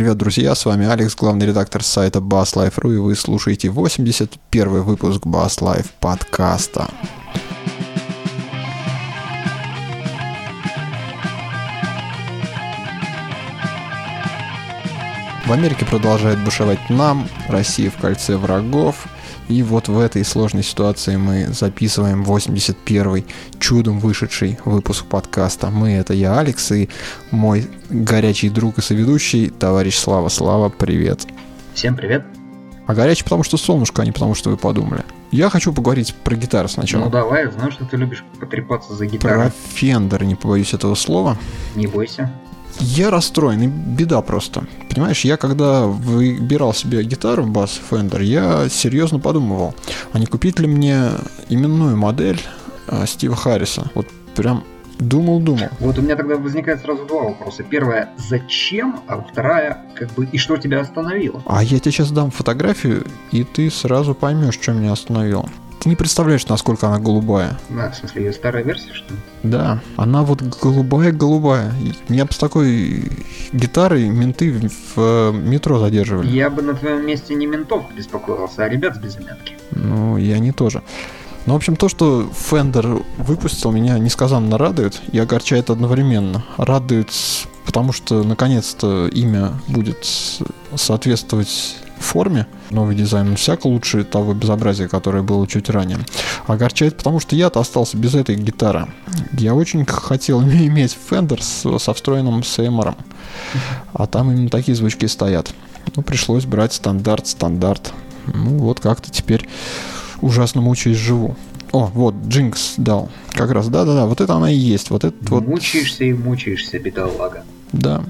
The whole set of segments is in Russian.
Привет, друзья, с вами Алекс, главный редактор сайта BassLife.ru, и вы слушаете 81 выпуск BassLife подкаста. В Америке продолжает бушевать нам, Россия в кольце врагов – и вот в этой сложной ситуации мы записываем 81-й чудом вышедший выпуск подкаста. Мы — это я, Алекс, и мой горячий друг и соведущий, товарищ Слава. Слава, привет. Всем привет. А горячий потому что солнышко, а не потому что вы подумали. Я хочу поговорить про гитару сначала. Ну давай, знаю, что ты любишь потрепаться за гитару. Про фендер, не побоюсь этого слова. Не бойся. Я расстроен, и беда просто. Понимаешь, я когда выбирал себе гитару Bass Fender, я серьезно подумывал, а не купить ли мне именную модель а, Стива Харриса. Вот прям думал-думал. Вот у меня тогда возникает сразу два вопроса. Первое, зачем? А вторая, как бы, и что тебя остановило? А я тебе сейчас дам фотографию, и ты сразу поймешь, что меня остановило. Ты не представляешь, насколько она голубая. Да, в смысле, ее старая версия, что ли? Да, она вот голубая-голубая. Меня бы с такой гитарой менты в метро задерживали. Я бы на твоем месте не ментов беспокоился, а ребят с безымянки. Ну, и они тоже. Ну, в общем, то, что Fender выпустил, меня несказанно радует и огорчает одновременно. Радует, потому что, наконец-то, имя будет соответствовать форме. Новый дизайн всяко лучше того безобразия, которое было чуть ранее. Огорчает, потому что я-то остался без этой гитары. Я очень хотел иметь Fender с, со встроенным сеймором. А там именно такие звучки стоят. Ну, пришлось брать стандарт, стандарт. Ну, вот как-то теперь ужасно мучаюсь живу. О, вот, Джинкс дал. Как раз, да-да-да, вот это она и есть. Вот это вот... Мучаешься и мучаешься, бедолага. Да,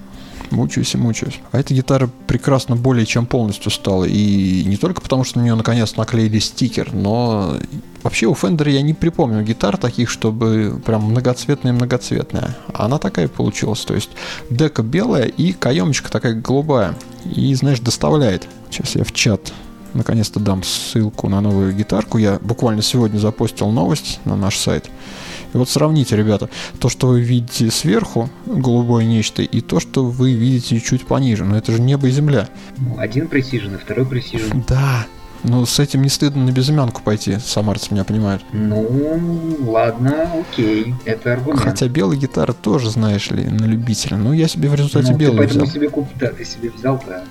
мучаюсь и мучаюсь. А эта гитара прекрасно более чем полностью стала. И не только потому, что на нее наконец наклеили стикер, но вообще у Fender я не припомню гитар таких, чтобы прям многоцветная-многоцветная. Она такая получилась. То есть дека белая и каемочка такая голубая. И, знаешь, доставляет. Сейчас я в чат наконец-то дам ссылку на новую гитарку. Я буквально сегодня запостил новость на наш сайт. И вот сравните, ребята, то, что вы видите сверху, голубое нечто, и то, что вы видите чуть пониже. Но это же небо и земля. Один пресижен, второй пресижен. Да, но с этим не стыдно на безымянку пойти, самарцы меня понимают. Ну, ладно, окей, это аргумент. Хотя белая гитара тоже, знаешь ли, на любителя. Ну, я себе в результате ну, белую взял. себе куп... Да, ты себе взял-то.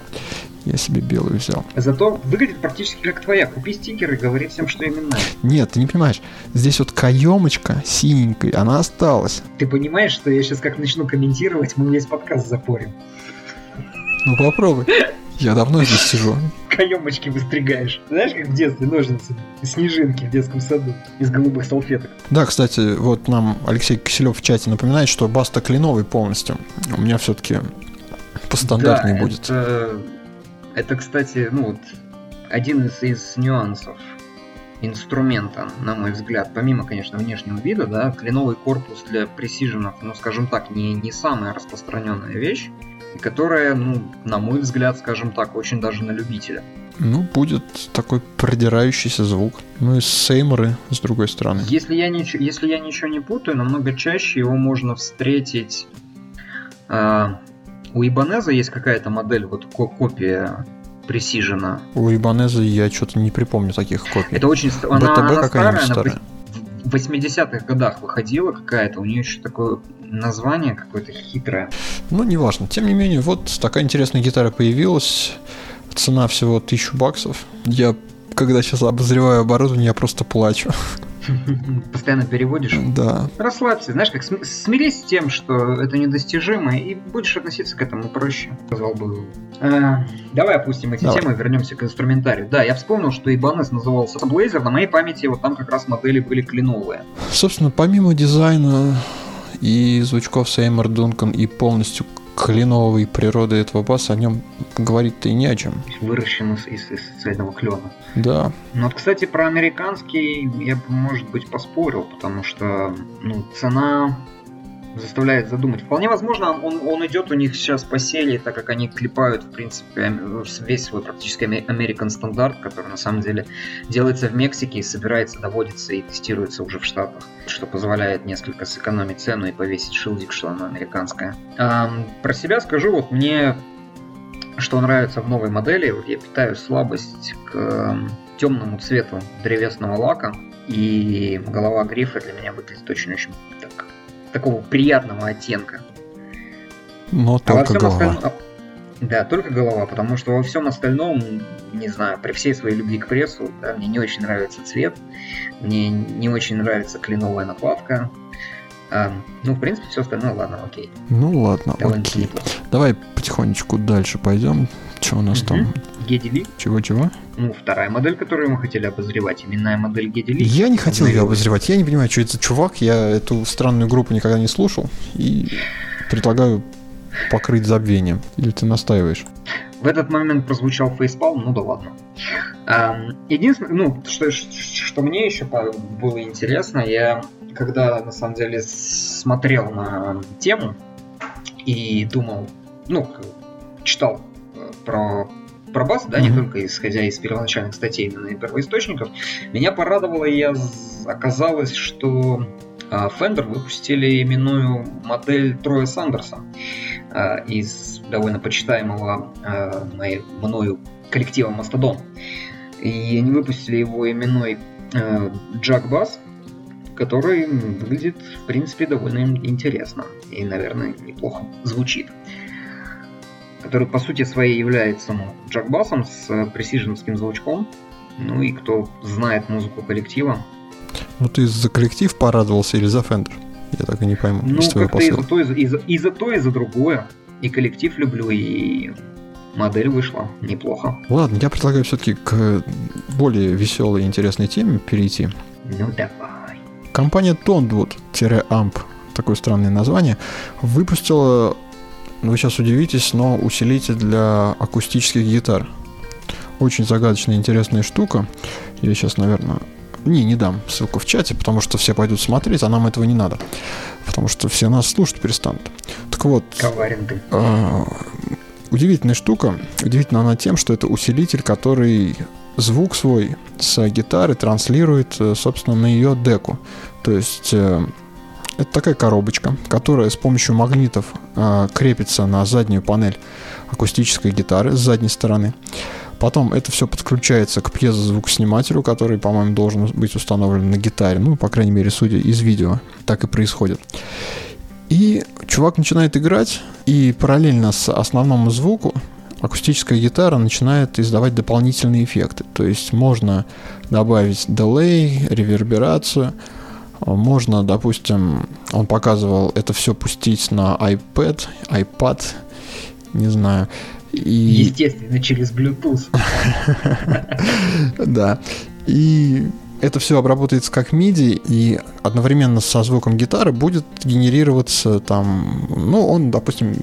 Я себе белую взял. Зато выглядит практически как твоя. Купи стикер и говори всем, что именно. Нет, ты не понимаешь. Здесь вот каемочка синенькая, она осталась. Ты понимаешь, что я сейчас как начну комментировать, мы весь подкаст запорим. Ну попробуй. Я давно здесь сижу. Каемочки выстригаешь. Знаешь, как в детстве ножницы, снежинки в детском саду из голубых салфеток. Да, кстати, вот нам Алексей Киселев в чате напоминает, что баста кленовый полностью. У меня все-таки по стандартной да, будет. Это это, кстати, ну вот один из, из нюансов инструмента, на мой взгляд, помимо, конечно, внешнего вида, да, кленовый корпус для пресиженов, ну, скажем так, не, не самая распространенная вещь, которая, ну, на мой взгляд, скажем так, очень даже на любителя. Ну, будет такой продирающийся звук. Ну и сейморы с другой стороны. Если я, ничего, если я ничего не путаю, намного чаще его можно встретить э, у Ибанеза есть какая-то модель, вот копия Precision. У Ибанеза я что-то не припомню таких копий. Это очень... Она, БТБ она старая, старая, в 80-х годах выходила какая-то, у нее еще такое название какое-то хитрое. Ну, неважно. Тем не менее, вот такая интересная гитара появилась. Цена всего 1000 баксов. Я, когда сейчас обозреваю оборудование, я просто плачу. Постоянно переводишь? Да. Расслабься, знаешь, как смирись с тем, что это недостижимо, и будешь относиться к этому проще, сказал бы. А, давай опустим эти давай. темы, вернемся к инструментарию. Да, я вспомнил, что Ibanez назывался Blazer, на моей памяти вот там как раз модели были кленовые. Собственно, помимо дизайна и звучков Сеймор Дункан и полностью кленовой природы этого баса, о нем говорить-то и не о чем. Выращен из, из, из цельного клена. Да. Ну вот, кстати, про американский я бы, может быть, поспорил, потому что ну, цена заставляет задумать. Вполне возможно, он, он идет у них сейчас по серии, так как они клепают, в принципе, весь свой практически American стандарт, который на самом деле делается в Мексике и собирается, доводится и тестируется уже в Штатах, что позволяет несколько сэкономить цену и повесить шилдик, что оно американское. А, про себя скажу, вот мне что нравится в новой модели, вот я питаю слабость к темному цвету древесного лака, и голова грифа для меня выглядит очень-очень такого приятного оттенка. Но а только голова. Остальном... Да, только голова, потому что во всем остальном, не знаю, при всей своей любви к прессу, да, мне не очень нравится цвет, мне не очень нравится кленовая накладка. А, ну, в принципе, все остальное, ладно, окей. Ну, ладно, Довольно окей. Неплохо. Давай потихонечку дальше пойдем. Что у нас угу. там? Гедели. Чего-чего? Ну, вторая модель, которую мы хотели обозревать, именная модель Гедели. Я не хотел ее обозревать. Я не понимаю, что это за чувак. Я эту странную группу никогда не слушал. И предлагаю покрыть забвением? Или ты настаиваешь? В этот момент прозвучал фейспалм, ну да ладно. Единственное, ну, что, что мне еще было интересно, я когда на самом деле смотрел на тему и думал, ну, читал про про бас, да, mm-hmm. не только исходя из первоначальных статей именно и первоисточников, меня порадовало, и я оказалось, что а, Fender выпустили именную модель Троя Сандерса а, из довольно почитаемого а, мною коллектива Мастодон. И они выпустили его именной Джак Бас, который выглядит, в принципе, довольно интересно и, наверное, неплохо звучит. Который, по сути своей, является ну, джакбасом с пресиженским звучком. Ну и кто знает музыку коллектива, ну ты за коллектив порадовался или за Фендер? Я так и не пойму. Ну, как-то и за, то, и, за, и, за, и за то, и за другое. И коллектив люблю, и модель вышла неплохо. Ладно, я предлагаю все-таки к более веселой и интересной теме перейти. Ну давай. Компания Tonwood-Amp, такое странное название, выпустила, вы сейчас удивитесь, но усилитель для акустических гитар. Очень загадочная интересная штука. Я сейчас, наверное, не, не дам ссылку в чате, потому что все пойдут смотреть, а нам этого не надо. Потому что все нас слушать перестанут. Так вот. Э, удивительная штука. Удивительна она тем, что это усилитель, который звук свой с гитары транслирует, э, собственно, на ее деку. То есть э, это такая коробочка, которая с помощью магнитов э, крепится на заднюю панель акустической гитары с задней стороны. Потом это все подключается к пьезозвукоснимателю, который, по-моему, должен быть установлен на гитаре. Ну, по крайней мере, судя из видео, так и происходит. И чувак начинает играть, и параллельно с основному звуку акустическая гитара начинает издавать дополнительные эффекты. То есть можно добавить дилей, реверберацию, можно, допустим, он показывал это все пустить на iPad, iPad, не знаю, и... Естественно, через Bluetooth. Да. И это все обработается как MIDI, и одновременно со звуком гитары будет генерироваться там, ну, он, допустим,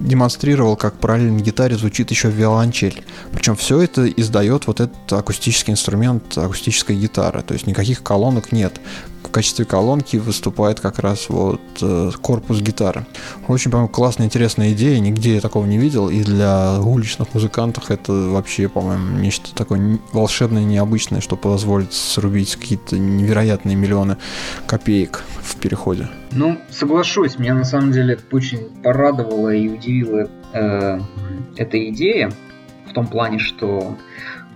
демонстрировал, как параллельно гитаре звучит еще виолончель. Причем все это издает вот этот акустический инструмент акустической гитары, то есть никаких колонок нет в качестве колонки выступает как раз вот э, корпус гитары. Очень, по-моему, классная, интересная идея, нигде я такого не видел, и для уличных музыкантов это вообще, по-моему, нечто такое волшебное, необычное, что позволит срубить какие-то невероятные миллионы копеек в переходе. Ну, соглашусь, меня на самом деле очень порадовала и удивила э, эта идея, в том плане, что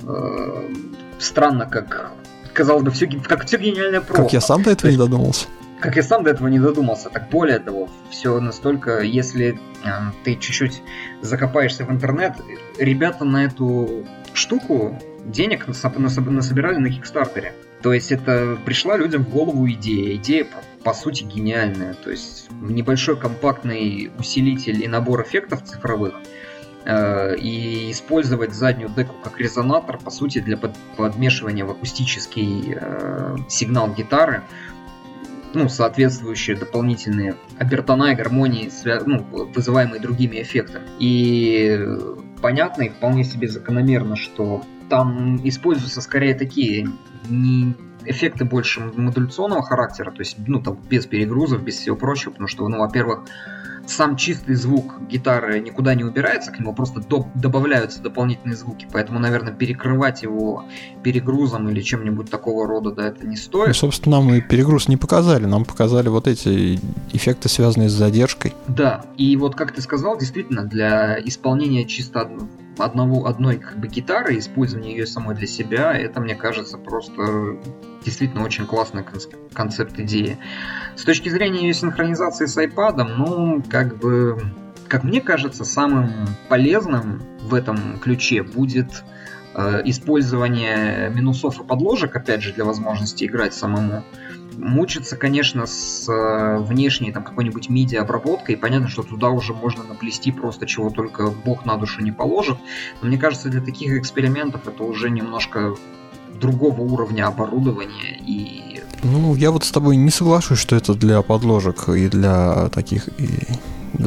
э, странно, как казалось бы, все, как все гениальное просто. Как я сам до этого не додумался. Как я сам до этого не додумался. Так более того, все настолько, если э, ты чуть-чуть закопаешься в интернет, ребята на эту штуку денег насобирали на Кикстартере. То есть это пришла людям в голову идея. Идея, по, сути, гениальная. То есть небольшой компактный усилитель и набор эффектов цифровых – и использовать заднюю деку как резонатор, по сути, для подмешивания в акустический э, сигнал гитары, ну, соответствующие дополнительные обертона и гармонии, ну, вызываемые другими эффектами. И понятно и вполне себе закономерно, что там используются скорее такие не эффекты больше модуляционного характера, то есть, ну, там, без перегрузов, без всего прочего, потому что, ну, во-первых, сам чистый звук гитары никуда не убирается, к нему просто до- добавляются дополнительные звуки, поэтому, наверное, перекрывать его перегрузом или чем-нибудь такого рода, да, это не стоит. Ну, собственно, нам и перегруз не показали, нам показали вот эти эффекты, связанные с задержкой. Да, и вот как ты сказал, действительно, для исполнения чисто одного, одной как бы гитары, использования ее самой для себя, это, мне кажется, просто действительно очень классный концепт идеи. С точки зрения ее синхронизации с iPad, ну, как бы, как мне кажется, самым полезным в этом ключе будет э, использование минусов и подложек, опять же, для возможности играть самому. Мучиться, конечно, с э, внешней там какой-нибудь MIDI-обработкой. Понятно, что туда уже можно наплести просто чего только бог на душу не положит. Но мне кажется, для таких экспериментов это уже немножко другого уровня оборудования и... Ну, я вот с тобой не соглашусь, что это для подложек и для таких и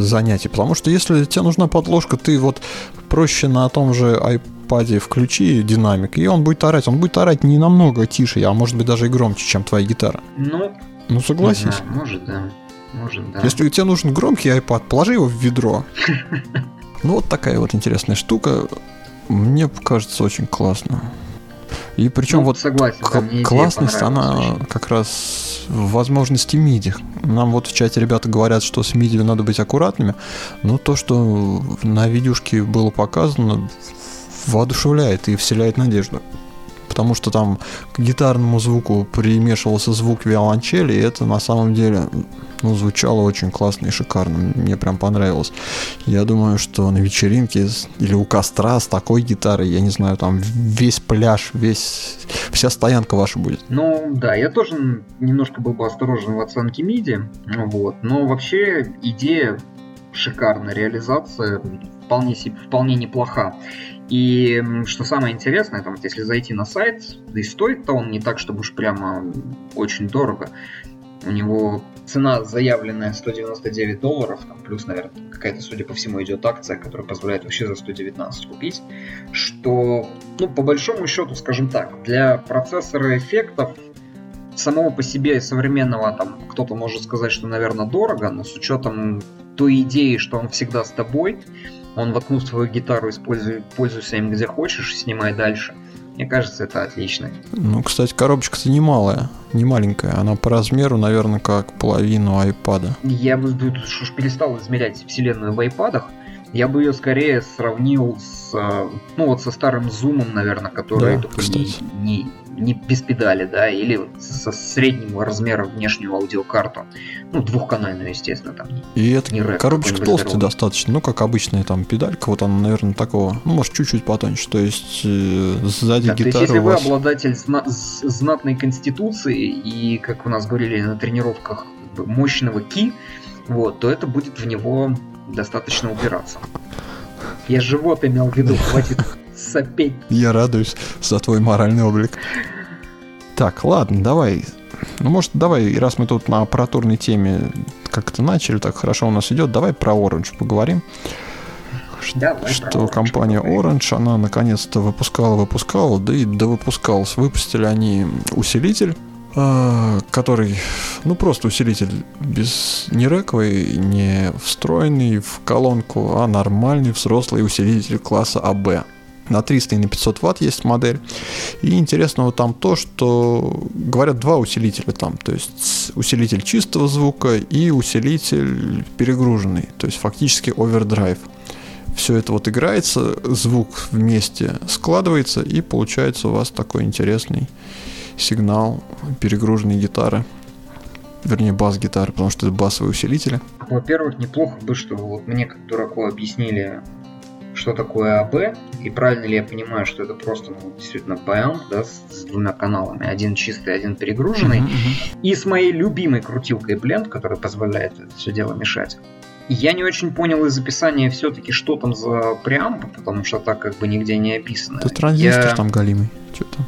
занятий, потому что если тебе нужна подложка, ты вот проще на том же iPad включи динамик, и он будет орать. Он будет орать не намного тише, а может быть даже и громче, чем твоя гитара. Ну, ну согласись. Знаю, может, да. Может, да. Если тебе нужен громкий iPad, положи его в ведро. Ну, вот такая вот интересная штука. Мне кажется, очень классно. И причем ну, вот согласен, классность, она очень. как раз в возможности MIDI. Нам вот в чате ребята говорят, что с MIDI надо быть аккуратными, но то, что на видюшке было показано, воодушевляет и вселяет надежду потому что там к гитарному звуку примешивался звук виолончели, и это на самом деле ну, звучало очень классно и шикарно. Мне прям понравилось. Я думаю, что на вечеринке или у костра с такой гитарой, я не знаю, там весь пляж, весь вся стоянка ваша будет. Ну, да, я тоже немножко был бы осторожен в оценке MIDI, вот, но вообще идея шикарная, реализация вполне, вполне неплоха. И что самое интересное, там, если зайти на сайт, да и стоит-то он не так, чтобы уж прямо очень дорого. У него цена заявленная 199 долларов, там, плюс, наверное, какая-то, судя по всему, идет акция, которая позволяет вообще за 119 купить. Что, ну, по большому счету, скажем так, для процессора эффектов самого по себе современного, там, кто-то может сказать, что, наверное, дорого, но с учетом той идеи, что он всегда с тобой, он воткнул свою гитару, используй, пользуйся им где хочешь, снимай дальше. Мне кажется, это отлично. Ну, кстати, коробочка-то не малая, не маленькая. Она по размеру, наверное, как половину айпада. Я бы уж перестал измерять вселенную в айпадах. Я бы ее скорее сравнил с, э, ну вот со старым зумом, наверное, который да, не, не, не без педали, да, или со средним размером внешнюю аудиокарту. Ну, двухканальную, естественно, там. И это не рэп, коробочка толстая достаточно, ну, как обычная там педалька, вот она, наверное, такого, ну, может, чуть-чуть потоньше, то есть э, сзади да, гитары То есть, если вас... вы обладатель зна- знатной конституции и, как у нас говорили на тренировках, мощного ки, вот, то это будет в него достаточно упираться. Я живот имел в виду, хватит сопеть. Я радуюсь за твой моральный облик. Так, ладно, давай. Ну, может, давай, раз мы тут на аппаратурной теме как-то начали, так хорошо у нас идет, давай про Orange поговорим. Давай что компания Orange, она наконец-то выпускала, выпускала, да и довыпускалась. Выпустили они усилитель который, ну просто усилитель без не рековый, не встроенный в колонку, а нормальный взрослый усилитель класса АБ. На 300 и на 500 ватт есть модель. И интересного там то, что говорят два усилителя там. То есть усилитель чистого звука и усилитель перегруженный. То есть фактически овердрайв. Все это вот играется, звук вместе складывается и получается у вас такой интересный сигнал перегруженной гитары. Вернее, бас-гитары, потому что это басовые усилители. Во-первых, неплохо бы, что вот мне как дураку объяснили, что такое АБ, и правильно ли я понимаю, что это просто ну, действительно баян, да, с, с двумя каналами, один чистый, один перегруженный, uh-huh, uh-huh. и с моей любимой крутилкой Blend, которая позволяет это все дело мешать. Я не очень понял из описания все-таки, что там за преампа, потому что так как бы нигде не описано. Это транзистор я... там галимый, что там.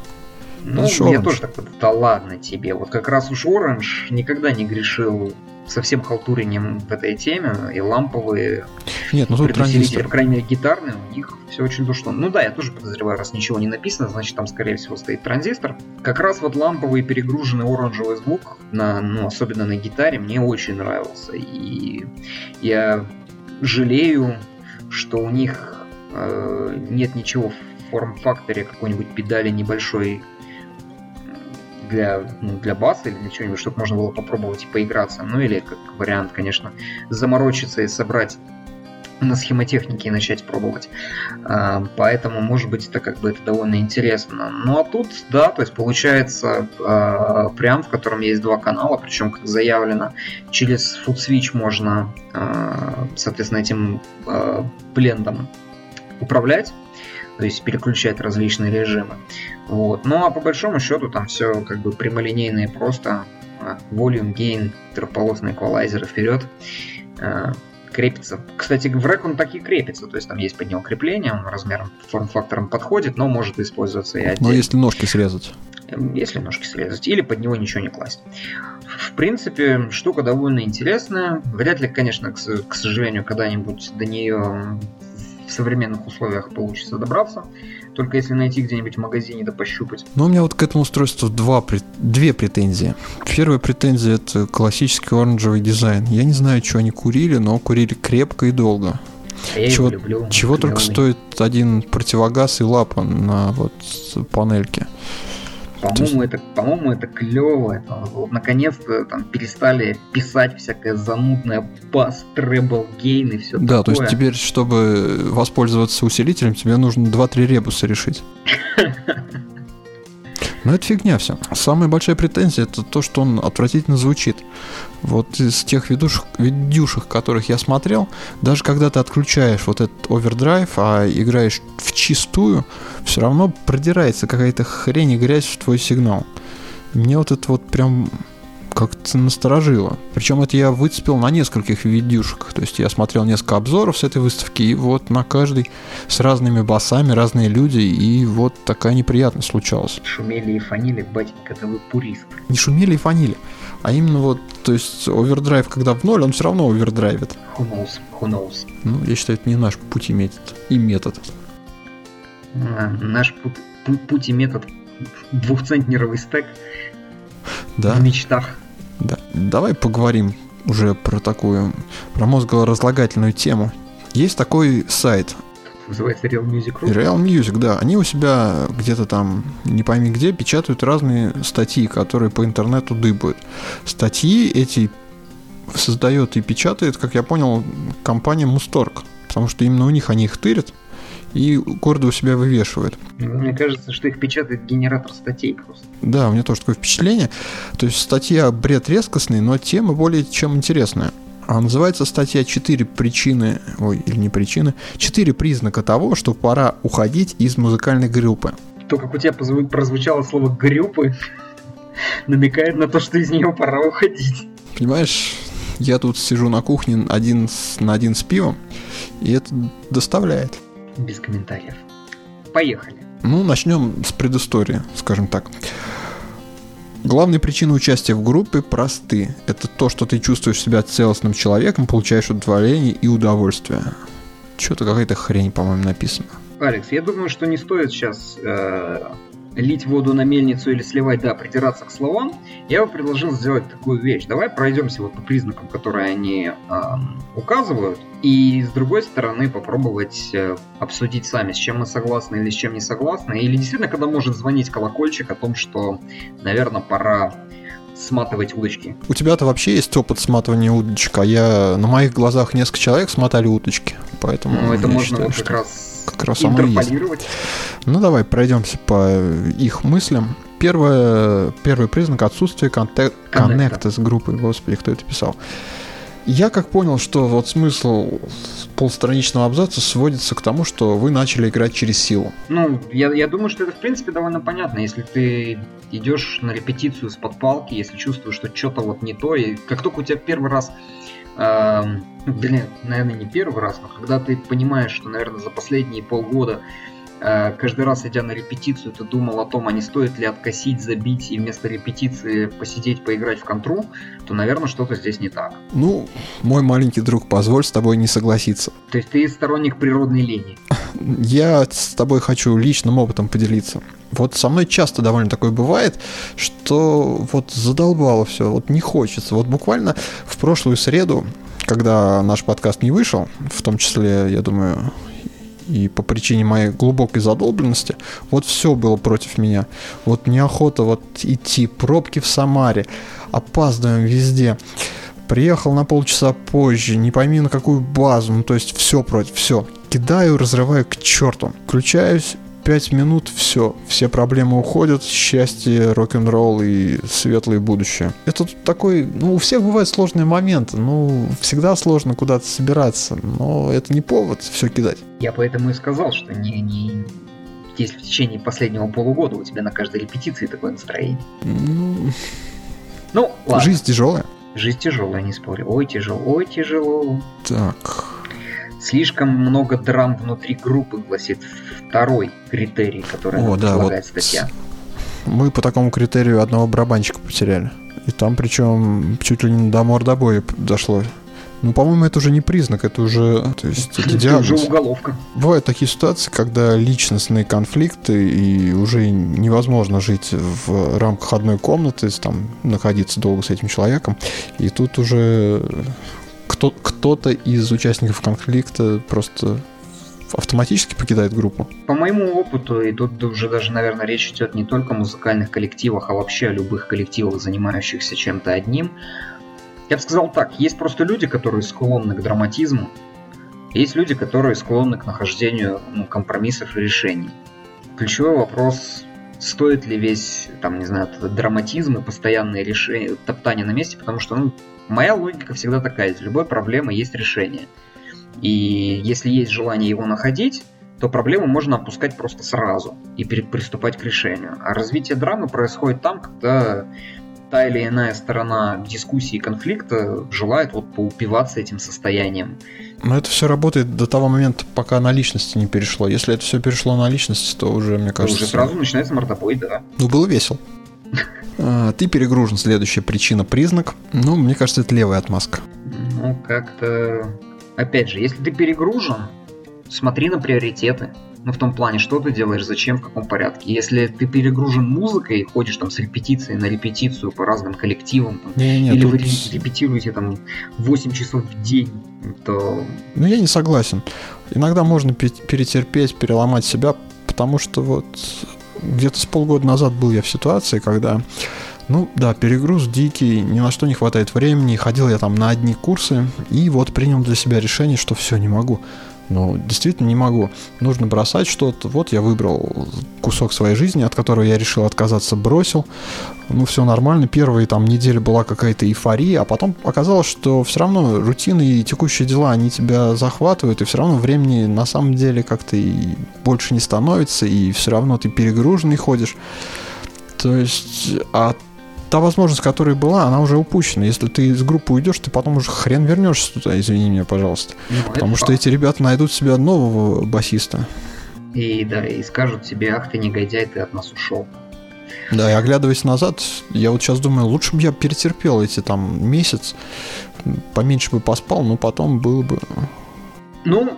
Ну, я тоже так да ладно тебе. Вот как раз уж Orange никогда не грешил совсем халтурением в этой теме, и ламповые Нет, ну транзистор. по крайней мере, гитарные, у них все очень душно. Ну да, я тоже подозреваю, раз ничего не написано, значит там, скорее всего, стоит транзистор. Как раз вот ламповый перегруженный оранжевый звук, на, ну, особенно на гитаре, мне очень нравился. И я жалею, что у них э, нет ничего в форм-факторе какой-нибудь педали небольшой для, ну, для баса или для чего-нибудь, чтобы можно было попробовать и поиграться. Ну или как вариант, конечно, заморочиться и собрать на схемотехнике и начать пробовать. А, поэтому, может быть, это как бы это довольно интересно. Ну а тут, да, то есть получается а, прям, в котором есть два канала, причем, как заявлено, через FootSwitch можно, а, соответственно, этим блендом управлять то есть переключать различные режимы. Вот. Ну а по большому счету там все как бы прямолинейно и просто. Volume, gain, трехполосный эквалайзер вперед крепится. Кстати, в рэк он так и крепится, то есть там есть под него крепление, он размером, форм-фактором подходит, но может использоваться и отдельно. Но если ножки срезать. Эм, если ножки срезать, или под него ничего не класть. В принципе, штука довольно интересная. Вряд ли, конечно, к, к сожалению, когда-нибудь до нее в современных условиях получится добраться. Только если найти где-нибудь в магазине да пощупать. Но у меня вот к этому устройству два, две претензии. Первая претензия это классический оранжевый дизайн. Я не знаю, что они курили, но курили крепко и долго. А я чего, люблю. Чего только стоит один противогаз и лапа на вот панельке. По-моему, есть... это, по-моему, это клево. Это, вот, наконец-то там перестали писать всякое занудное бас, требл, гейн и все да, такое. то есть теперь, чтобы воспользоваться усилителем, тебе нужно 2-3 ребуса решить. Но это фигня все. Самая большая претензия это то, что он отвратительно звучит. Вот из тех видюшек, видюшек, которых я смотрел, даже когда ты отключаешь вот этот овердрайв, а играешь в чистую, все равно продирается какая-то хрень и грязь в твой сигнал. Мне вот это вот прям как-то насторожило. Причем это я выцепил на нескольких видюшках. То есть я смотрел несколько обзоров с этой выставки, и вот на каждый с разными басами, разные люди, и вот такая неприятность случалась. Шумели и фанили, батенька, это вы пурист. Не шумели и фанили. А именно вот, то есть овердрайв, когда в ноль, он все равно овердрайвит. Who knows, who knows. Ну, я считаю, это не наш путь и метод. И метод. А, наш путь, путь и метод двухцентнеровый стек да. в мечтах. Да. Давай поговорим уже про такую, про мозголоразлагательную тему. Есть такой сайт. Называется Real Music Group? Real Music, да. Они у себя где-то там, не пойми где, печатают разные статьи, которые по интернету дыбают. Статьи эти создает и печатает, как я понял, компания Мусторг. Потому что именно у них они их тырят и гордо у себя вывешивают. Мне кажется, что их печатает генератор статей просто. Да, у меня тоже такое впечатление. То есть статья бред резкостный, но тема более чем интересная. А называется статья «Четыре причины», ой, или не причины, «Четыре признака того, что пора уходить из музыкальной группы». То, как у тебя прозвучало слово «группы», намекает на то, что из нее пора уходить. Понимаешь, я тут сижу на кухне один с, на один с пивом, и это доставляет. Без комментариев. Поехали. Ну, начнем с предыстории, скажем так. Главные причины участия в группе просты. Это то, что ты чувствуешь себя целостным человеком, получаешь удовлетворение и удовольствие. Что-то какая-то хрень, по-моему, написано. Алекс, я думаю, что не стоит сейчас э, лить воду на мельницу или сливать, да, придираться к словам, я бы предложил сделать такую вещь. Давай пройдемся вот по признакам, которые они э, указывают, и с другой стороны попробовать э, обсудить сами, с чем мы согласны или с чем не согласны, или действительно, когда может звонить колокольчик о том, что, наверное, пора сматывать удочки. У тебя-то вообще есть опыт сматывания удочек, а я на моих глазах несколько человек смотали удочки, поэтому ну, это можно считаю, вот как раз как раз оно есть. Ну давай пройдемся по их мыслям. Первое, первый признак отсутствия контек- коннекта с группой. Господи, кто это писал? Я как понял, что вот смысл полстраничного абзаца сводится к тому, что вы начали играть через силу. Ну, я, я думаю, что это в принципе довольно понятно. Если ты идешь на репетицию с подпалки, если чувствуешь, что что-то вот не то, и как только у тебя первый раз блин, наверное, не первый раз, но когда ты понимаешь, что, наверное, за последние полгода каждый раз, идя на репетицию, ты думал о том, а не стоит ли откосить, забить и вместо репетиции посидеть, поиграть в контру, то, наверное, что-то здесь не так. Ну, мой маленький друг, позволь с тобой не согласиться. То есть ты сторонник природной лени? Я с тобой хочу личным опытом поделиться. Вот со мной часто довольно такое бывает, что вот задолбало все, вот не хочется. Вот буквально в прошлую среду, когда наш подкаст не вышел, в том числе, я думаю, и по причине моей глубокой задолбленности, вот все было против меня. Вот неохота вот идти, пробки в Самаре, опаздываем везде. Приехал на полчаса позже, не пойми на какую базу, ну то есть все против, все. Кидаю, разрываю к черту. Включаюсь, 5 минут, все, все проблемы уходят, счастье, рок-н-ролл и светлое будущее. Это такой, ну, у всех бывают сложные моменты, ну, всегда сложно куда-то собираться, но это не повод все кидать. Я поэтому и сказал, что не, не, если в течение последнего полугода у тебя на каждой репетиции такое настроение. Ну, ну ладно. Жизнь тяжелая. Жизнь тяжелая, не спорю. Ой, тяжело, ой, тяжело. Так. Слишком много драм внутри группы, гласит второй критерий, который О, да, предлагает вот статья. Мы по такому критерию одного барабанщика потеряли. И там причем чуть ли не до мордобоя дошло. Ну, по-моему, это уже не признак, это уже, то есть, это, это уже уголовка. Бывают такие ситуации, когда личностные конфликты и уже невозможно жить в рамках одной комнаты, там, находиться долго с этим человеком, и тут уже кто- кто-то из участников конфликта просто автоматически покидает группу? По моему опыту, и тут уже даже, наверное, речь идет не только о музыкальных коллективах, а вообще о любых коллективах, занимающихся чем-то одним, я бы сказал так, есть просто люди, которые склонны к драматизму, есть люди, которые склонны к нахождению ну, компромиссов и решений. Ключевой вопрос, стоит ли весь, там, не знаю, этот драматизм и постоянные решения, топтание на месте, потому что, ну, моя логика всегда такая, из любой проблемы есть решение. И если есть желание его находить, то проблему можно опускать просто сразу и приступать к решению. А развитие драмы происходит там, когда та или иная сторона дискуссии и конфликта желает вот поупиваться этим состоянием. Но это все работает до того момента, пока на личности не перешло. Если это все перешло на личность, то уже, мне кажется... уже сразу начинается мордобой, да. Ну, было весело. А, ты перегружен, следующая причина, признак. Ну, мне кажется, это левая отмазка. Ну, как-то Опять же, если ты перегружен, смотри на приоритеты. Ну, в том плане, что ты делаешь, зачем, в каком порядке. Если ты перегружен музыкой, ходишь там с репетиции на репетицию по разным коллективам, там, не, не, или тут... вы репетируете там 8 часов в день, то... Ну, я не согласен. Иногда можно перетерпеть, переломать себя, потому что вот где-то с полгода назад был я в ситуации, когда ну да, перегруз дикий, ни на что не хватает времени. Ходил я там на одни курсы и вот принял для себя решение, что все, не могу. Ну, действительно не могу. Нужно бросать что-то. Вот я выбрал кусок своей жизни, от которого я решил отказаться, бросил. Ну, все нормально. Первые там недели была какая-то эйфория, а потом оказалось, что все равно рутины и текущие дела, они тебя захватывают, и все равно времени на самом деле как-то и больше не становится, и все равно ты перегруженный ходишь. То есть, а та возможность, которая была, она уже упущена. Если ты из группы уйдешь, ты потом уже хрен вернешься туда, извини меня, пожалуйста. Ну, Потому что факт. эти ребята найдут себе нового басиста. И да, и скажут тебе, ах ты негодяй, ты от нас ушел. Да, и оглядываясь назад, я вот сейчас думаю, лучше бы я перетерпел эти там месяц, поменьше бы поспал, но потом было бы... Ну,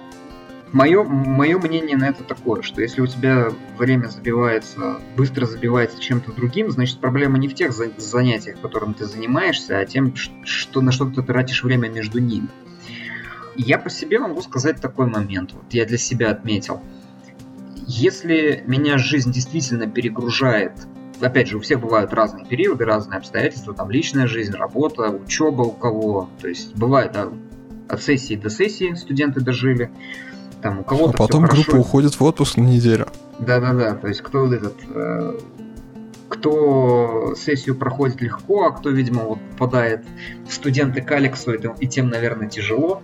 Мое, мое мнение на это такое, что если у тебя время забивается, быстро забивается чем-то другим, значит проблема не в тех занятиях, которым ты занимаешься, а тем, что, на что ты тратишь время между ними. Я по себе могу сказать такой момент, вот я для себя отметил. Если меня жизнь действительно перегружает, опять же, у всех бывают разные периоды, разные обстоятельства, там личная жизнь, работа, учеба у кого, то есть бывает от сессии до сессии студенты дожили, там у кого-то. А потом группа хорошо. уходит в отпуск на неделю. Да-да-да, то есть кто вот этот, э, кто сессию проходит легко, а кто, видимо, вот попадает в студенты к Алексу, и, и тем, наверное, тяжело.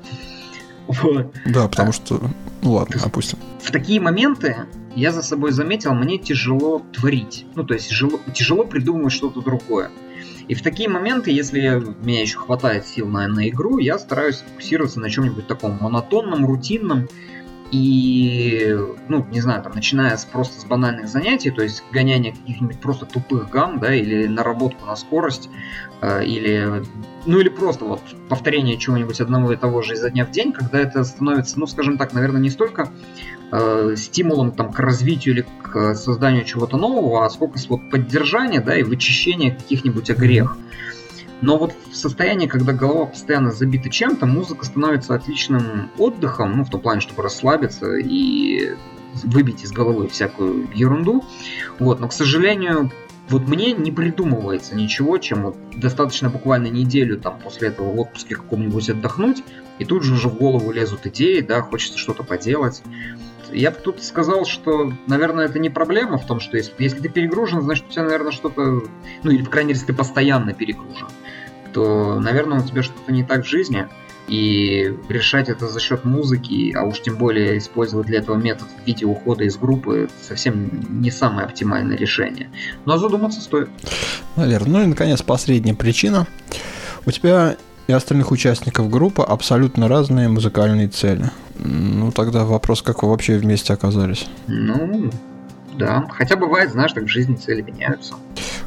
Да, потому а, что, ну ладно, опустим. В такие моменты я за собой заметил, мне тяжело творить. Ну, то есть тяжело, тяжело придумывать что-то другое. И в такие моменты, если я, меня еще хватает сил на, на игру, я стараюсь фокусироваться на чем-нибудь таком монотонном, рутинном, И, ну, не знаю, там, начиная с просто с банальных занятий, то есть гоняние каких-нибудь просто тупых гам, да, или наработку на скорость, э, или, ну, или просто вот повторение чего-нибудь одного и того же изо дня в день, когда это становится, ну, скажем так, наверное, не столько э, стимулом там, к развитию или к созданию чего-то нового, а сколько вот поддержания, да, и вычищения каких-нибудь огрех. Но вот в состоянии, когда голова постоянно забита чем-то, музыка становится отличным отдыхом, ну, в том плане, чтобы расслабиться и выбить из головы всякую ерунду. Вот, но, к сожалению, вот мне не придумывается ничего, чем вот достаточно буквально неделю там после этого в отпуске каком-нибудь отдохнуть, и тут же уже в голову лезут идеи, да, хочется что-то поделать. Я бы тут сказал, что, наверное, это не проблема в том, что если, если ты перегружен, значит, у тебя, наверное, что-то... Ну, или, по крайней мере, если ты постоянно перегружен, то, наверное, у тебя что-то не так в жизни. И решать это за счет музыки, а уж тем более использовать для этого метод в виде ухода из группы, совсем не самое оптимальное решение. Но задуматься стоит. Наверное. Ну и, наконец, последняя причина. У тебя и остальных участников группы абсолютно разные музыкальные цели. Ну, тогда вопрос, как вы вообще вместе оказались? Ну, да. Хотя бывает, знаешь, так в жизни цели меняются.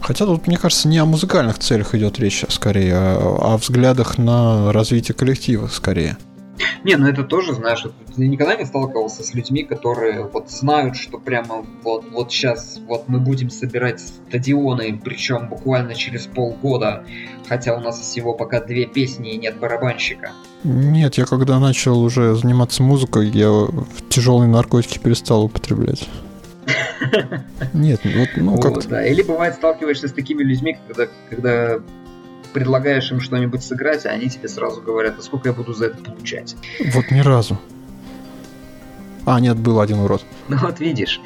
Хотя тут, мне кажется, не о музыкальных целях идет речь, а скорее о, о взглядах на развитие коллектива, скорее. Не, ну это тоже, знаешь, ты никогда не сталкивался с людьми, которые вот знают, что прямо вот, вот сейчас вот мы будем собирать стадионы, причем буквально через полгода, хотя у нас всего пока две песни и нет барабанщика. Нет, я когда начал уже заниматься музыкой, я тяжелые наркотики перестал употреблять. Нет, вот, ну как да. Или бывает сталкиваешься с такими людьми, когда, когда предлагаешь им что-нибудь сыграть, а они тебе сразу говорят, а сколько я буду за это получать. Вот ни разу. А, нет, был один урод. Ну вот видишь.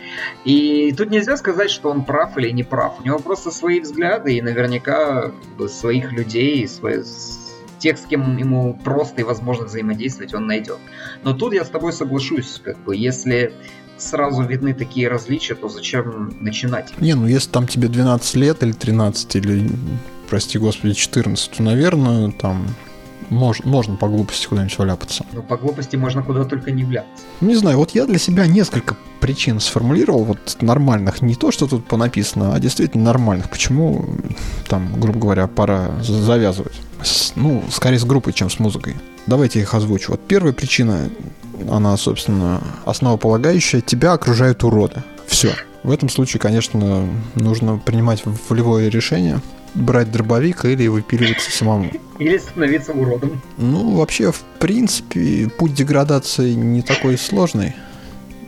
И тут нельзя сказать, что он прав или не прав. У него просто свои взгляды и наверняка своих людей, свои, тех, с кем ему просто и возможно взаимодействовать, он найдет. Но тут я с тобой соглашусь, как бы, если сразу видны такие различия, то зачем начинать? Не, ну если там тебе 12 лет или 13, или прости господи, 14, то, наверное, там мож, можно по глупости куда-нибудь вляпаться. Ну, по глупости можно куда только не вляпаться. Не знаю, вот я для себя несколько причин сформулировал, вот нормальных, не то, что тут понаписано, а действительно нормальных. Почему там, грубо говоря, пора завязывать? С, ну, скорее с группой, чем с музыкой. Давайте их озвучу. Вот первая причина, она, собственно, основополагающая. Тебя окружают уроды. Все. В этом случае, конечно, нужно принимать волевое решение – брать дробовик или выпиливаться самому. Или становиться уродом. Ну, вообще, в принципе, путь деградации не такой сложный.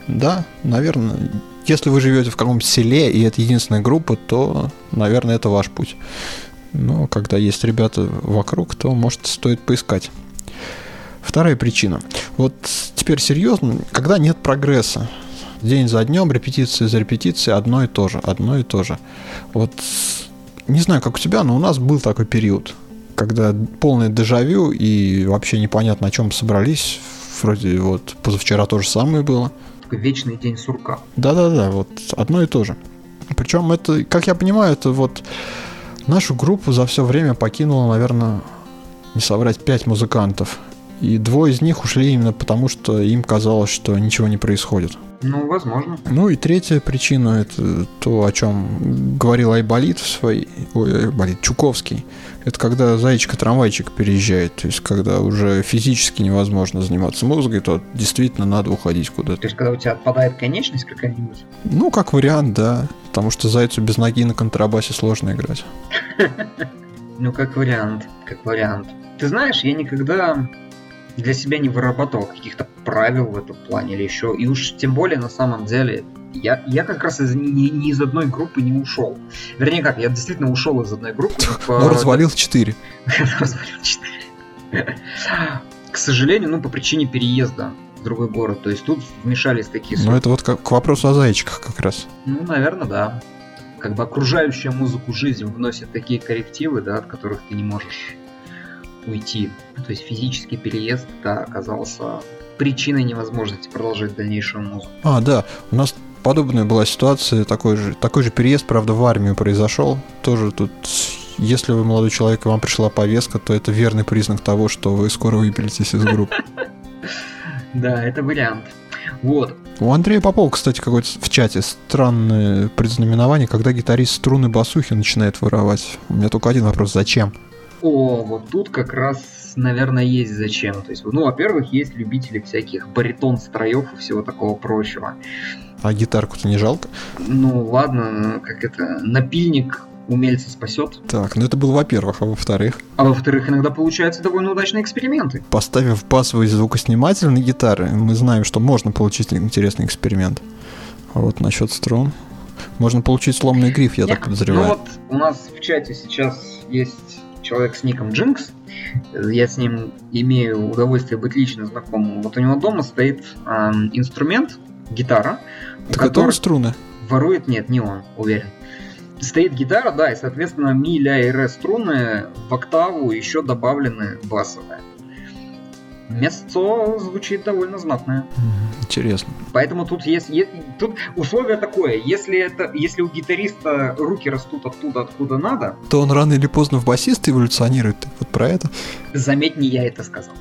Да, наверное, если вы живете в каком-то селе, и это единственная группа, то, наверное, это ваш путь. Но когда есть ребята вокруг, то, может, стоит поискать. Вторая причина. Вот теперь серьезно, когда нет прогресса, день за днем, репетиции за репетицией, одно и то же, одно и то же. Вот не знаю, как у тебя, но у нас был такой период, когда полное дежавю и вообще непонятно, о чем собрались. Вроде вот позавчера то же самое было. Вечный день сурка. Да-да-да, вот одно и то же. Причем это, как я понимаю, это вот нашу группу за все время покинуло, наверное, не соврать, пять музыкантов. И двое из них ушли именно потому, что им казалось, что ничего не происходит. Ну, возможно. Ну и третья причина это то, о чем говорил Айболит в своей... Ой, Айболит, Чуковский. Это когда зайчика-трамвайчик переезжает. То есть, когда уже физически невозможно заниматься музыкой, то действительно надо уходить куда-то. То есть, когда у тебя отпадает конечность какая-нибудь? Ну, как вариант, да. Потому что зайцу без ноги на контрабасе сложно играть. Ну, как вариант, как вариант. Ты знаешь, я никогда для себя не вырабатывал каких-то правил в этом плане или еще. И уж тем более на самом деле я, я как раз из, ни, ни из одной группы не ушел. Вернее как, я действительно ушел из одной группы. Но развалил четыре. Развалил четыре. К сожалению, ну по причине переезда в другой город. То есть тут вмешались такие... Ну это вот к вопросу о зайчиках как раз. Ну, наверное, да. Как бы окружающая музыку жизнь вносит такие коррективы, да, от которых ты не можешь уйти. То есть физический переезд да, оказался причиной невозможности продолжать дальнейшую музыку. А, да, у нас подобная была ситуация, такой же, такой же переезд, правда, в армию произошел. Тоже тут, если вы молодой человек, и вам пришла повестка, то это верный признак того, что вы скоро выпилитесь из группы. Да, это вариант. Вот. У Андрея Попова, кстати, какое-то в чате странное предзнаменование, когда гитарист струны басухи начинает воровать. У меня только один вопрос, зачем? О, вот тут как раз, наверное, есть зачем. То есть, ну, во-первых, есть любители всяких баритон строев и всего такого прочего. А гитарку-то не жалко? Ну, ладно, как это, напильник умельца спасет. Так, ну это было во-первых, а во-вторых? А во-вторых, иногда получаются довольно удачные эксперименты. Поставив басовый звукосниматель на гитары, мы знаем, что можно получить интересный эксперимент. А вот насчет струн. Можно получить сломанный гриф, я Нет. так подозреваю. Ну вот у нас в чате сейчас есть человек с ником Джинкс. Я с ним имею удовольствие быть лично знакомым. Вот у него дома стоит ам, инструмент, гитара, так это он струны. ворует, нет, не он, уверен. Стоит гитара, да, и, соответственно, ми, ля и ре струны в октаву еще добавлены басовые. Место звучит довольно знатное. Интересно. Поэтому тут есть, тут условие такое, если это, если у гитариста руки растут оттуда, откуда надо, То он рано или поздно в басиста эволюционирует. Вот про это. заметь, не я это сказал.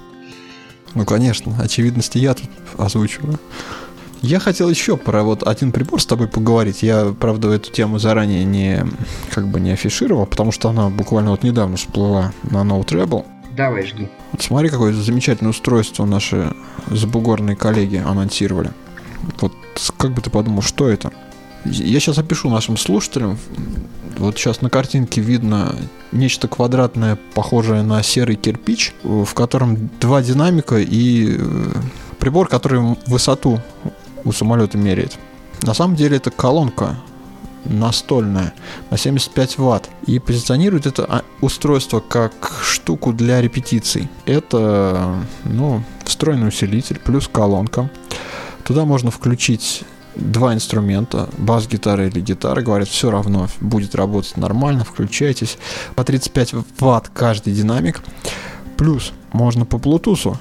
Ну, конечно, очевидности я тут озвучиваю. Я хотел еще про вот один прибор с тобой поговорить. Я, правда, эту тему заранее не, как бы не афишировал, потому что она буквально вот недавно всплыла на Note Rebel. Давай, жги. Вот смотри, какое замечательное устройство наши забугорные коллеги анонсировали. Вот как бы ты подумал, что это? Я сейчас опишу нашим слушателям. Вот сейчас на картинке видно нечто квадратное, похожее на серый кирпич, в котором два динамика и э, прибор, который высоту у самолета меряет. На самом деле это колонка настольная на 75 ватт. И позиционирует это а, устройство как штуку для репетиций. Это, ну, встроенный усилитель плюс колонка. Туда можно включить два инструмента, бас-гитара или гитара, говорят, все равно будет работать нормально, включайтесь. По 35 ватт каждый динамик. Плюс можно по Bluetooth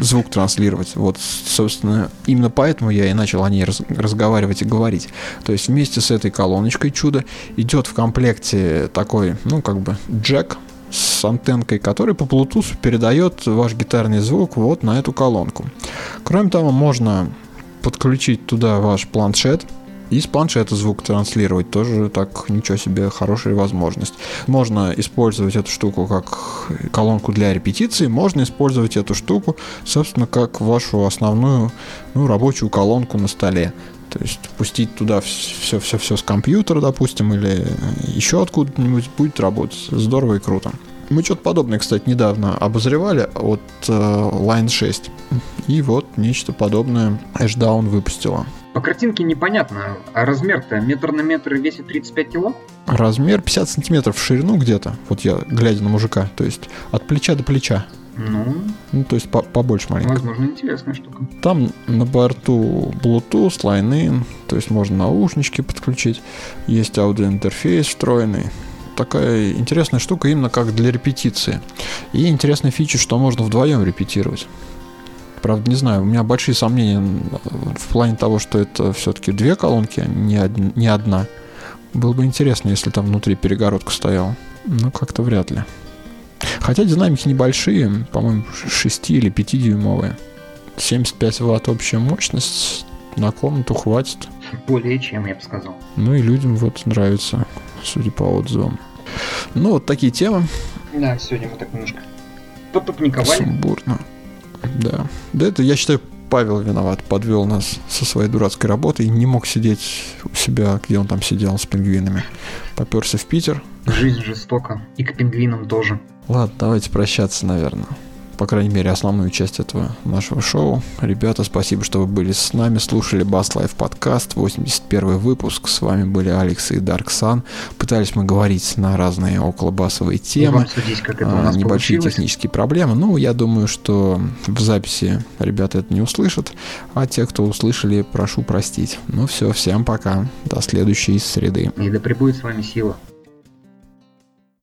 звук транслировать. Вот, собственно, именно поэтому я и начал о ней раз- разговаривать и говорить. То есть вместе с этой колоночкой чудо идет в комплекте такой, ну, как бы, джек с антенкой, который по Bluetooth передает ваш гитарный звук вот на эту колонку. Кроме того, можно подключить туда ваш планшет и с планшета звук транслировать. Тоже так, ничего себе, хорошая возможность. Можно использовать эту штуку как колонку для репетиции, можно использовать эту штуку, собственно, как вашу основную ну, рабочую колонку на столе. То есть пустить туда все-все-все с компьютера, допустим, или еще откуда-нибудь будет работать. Здорово и круто. Мы что-то подобное, кстати, недавно обозревали от э, Line 6. И вот нечто подобное Ashdown выпустила. По картинке непонятно, а размер-то метр на метр и весит 35 кило? Размер 50 сантиметров в ширину где-то. Вот я, глядя на мужика. То есть от плеча до плеча. Ну, Ну, то есть по- побольше маленько. возможно, интересная штука. Там на борту Bluetooth, Line-in, то есть можно наушнички подключить. Есть аудиоинтерфейс встроенный. Такая интересная штука именно как для репетиции. И интересная фича, что можно вдвоем репетировать. Правда, не знаю, у меня большие сомнения в плане того, что это все-таки две колонки, а не, од- не одна. Было бы интересно, если там внутри перегородка стояла. Но как-то вряд ли. Хотя динамики небольшие, по-моему, 6 или 5 дюймовые. 75 ватт общая мощность на комнату хватит. Более чем, я бы сказал. Ну и людям вот нравится, судя по отзывам. Ну вот такие темы. Да, сегодня мы так немножко попопниковали. Сумбурно. Да. Да это, я считаю, Павел виноват. Подвел нас со своей дурацкой работой. Не мог сидеть у себя, где он там сидел с пингвинами. Поперся в Питер. Жизнь жестока. И к пингвинам тоже. Ладно, давайте прощаться, наверное. По крайней мере, основную часть этого нашего шоу. Ребята, спасибо, что вы были с нами, слушали Bass Life подкаст, 81 выпуск. С вами были Алекс и Dark Sun. Пытались мы говорить на разные околобасовые темы. вам судить, как это у А, нас небольшие получилось. технические проблемы. Ну, я думаю, что в записи ребята это не услышат, а те, кто услышали, прошу простить. Ну все, всем пока. До следующей среды. И да пребудет с вами сила.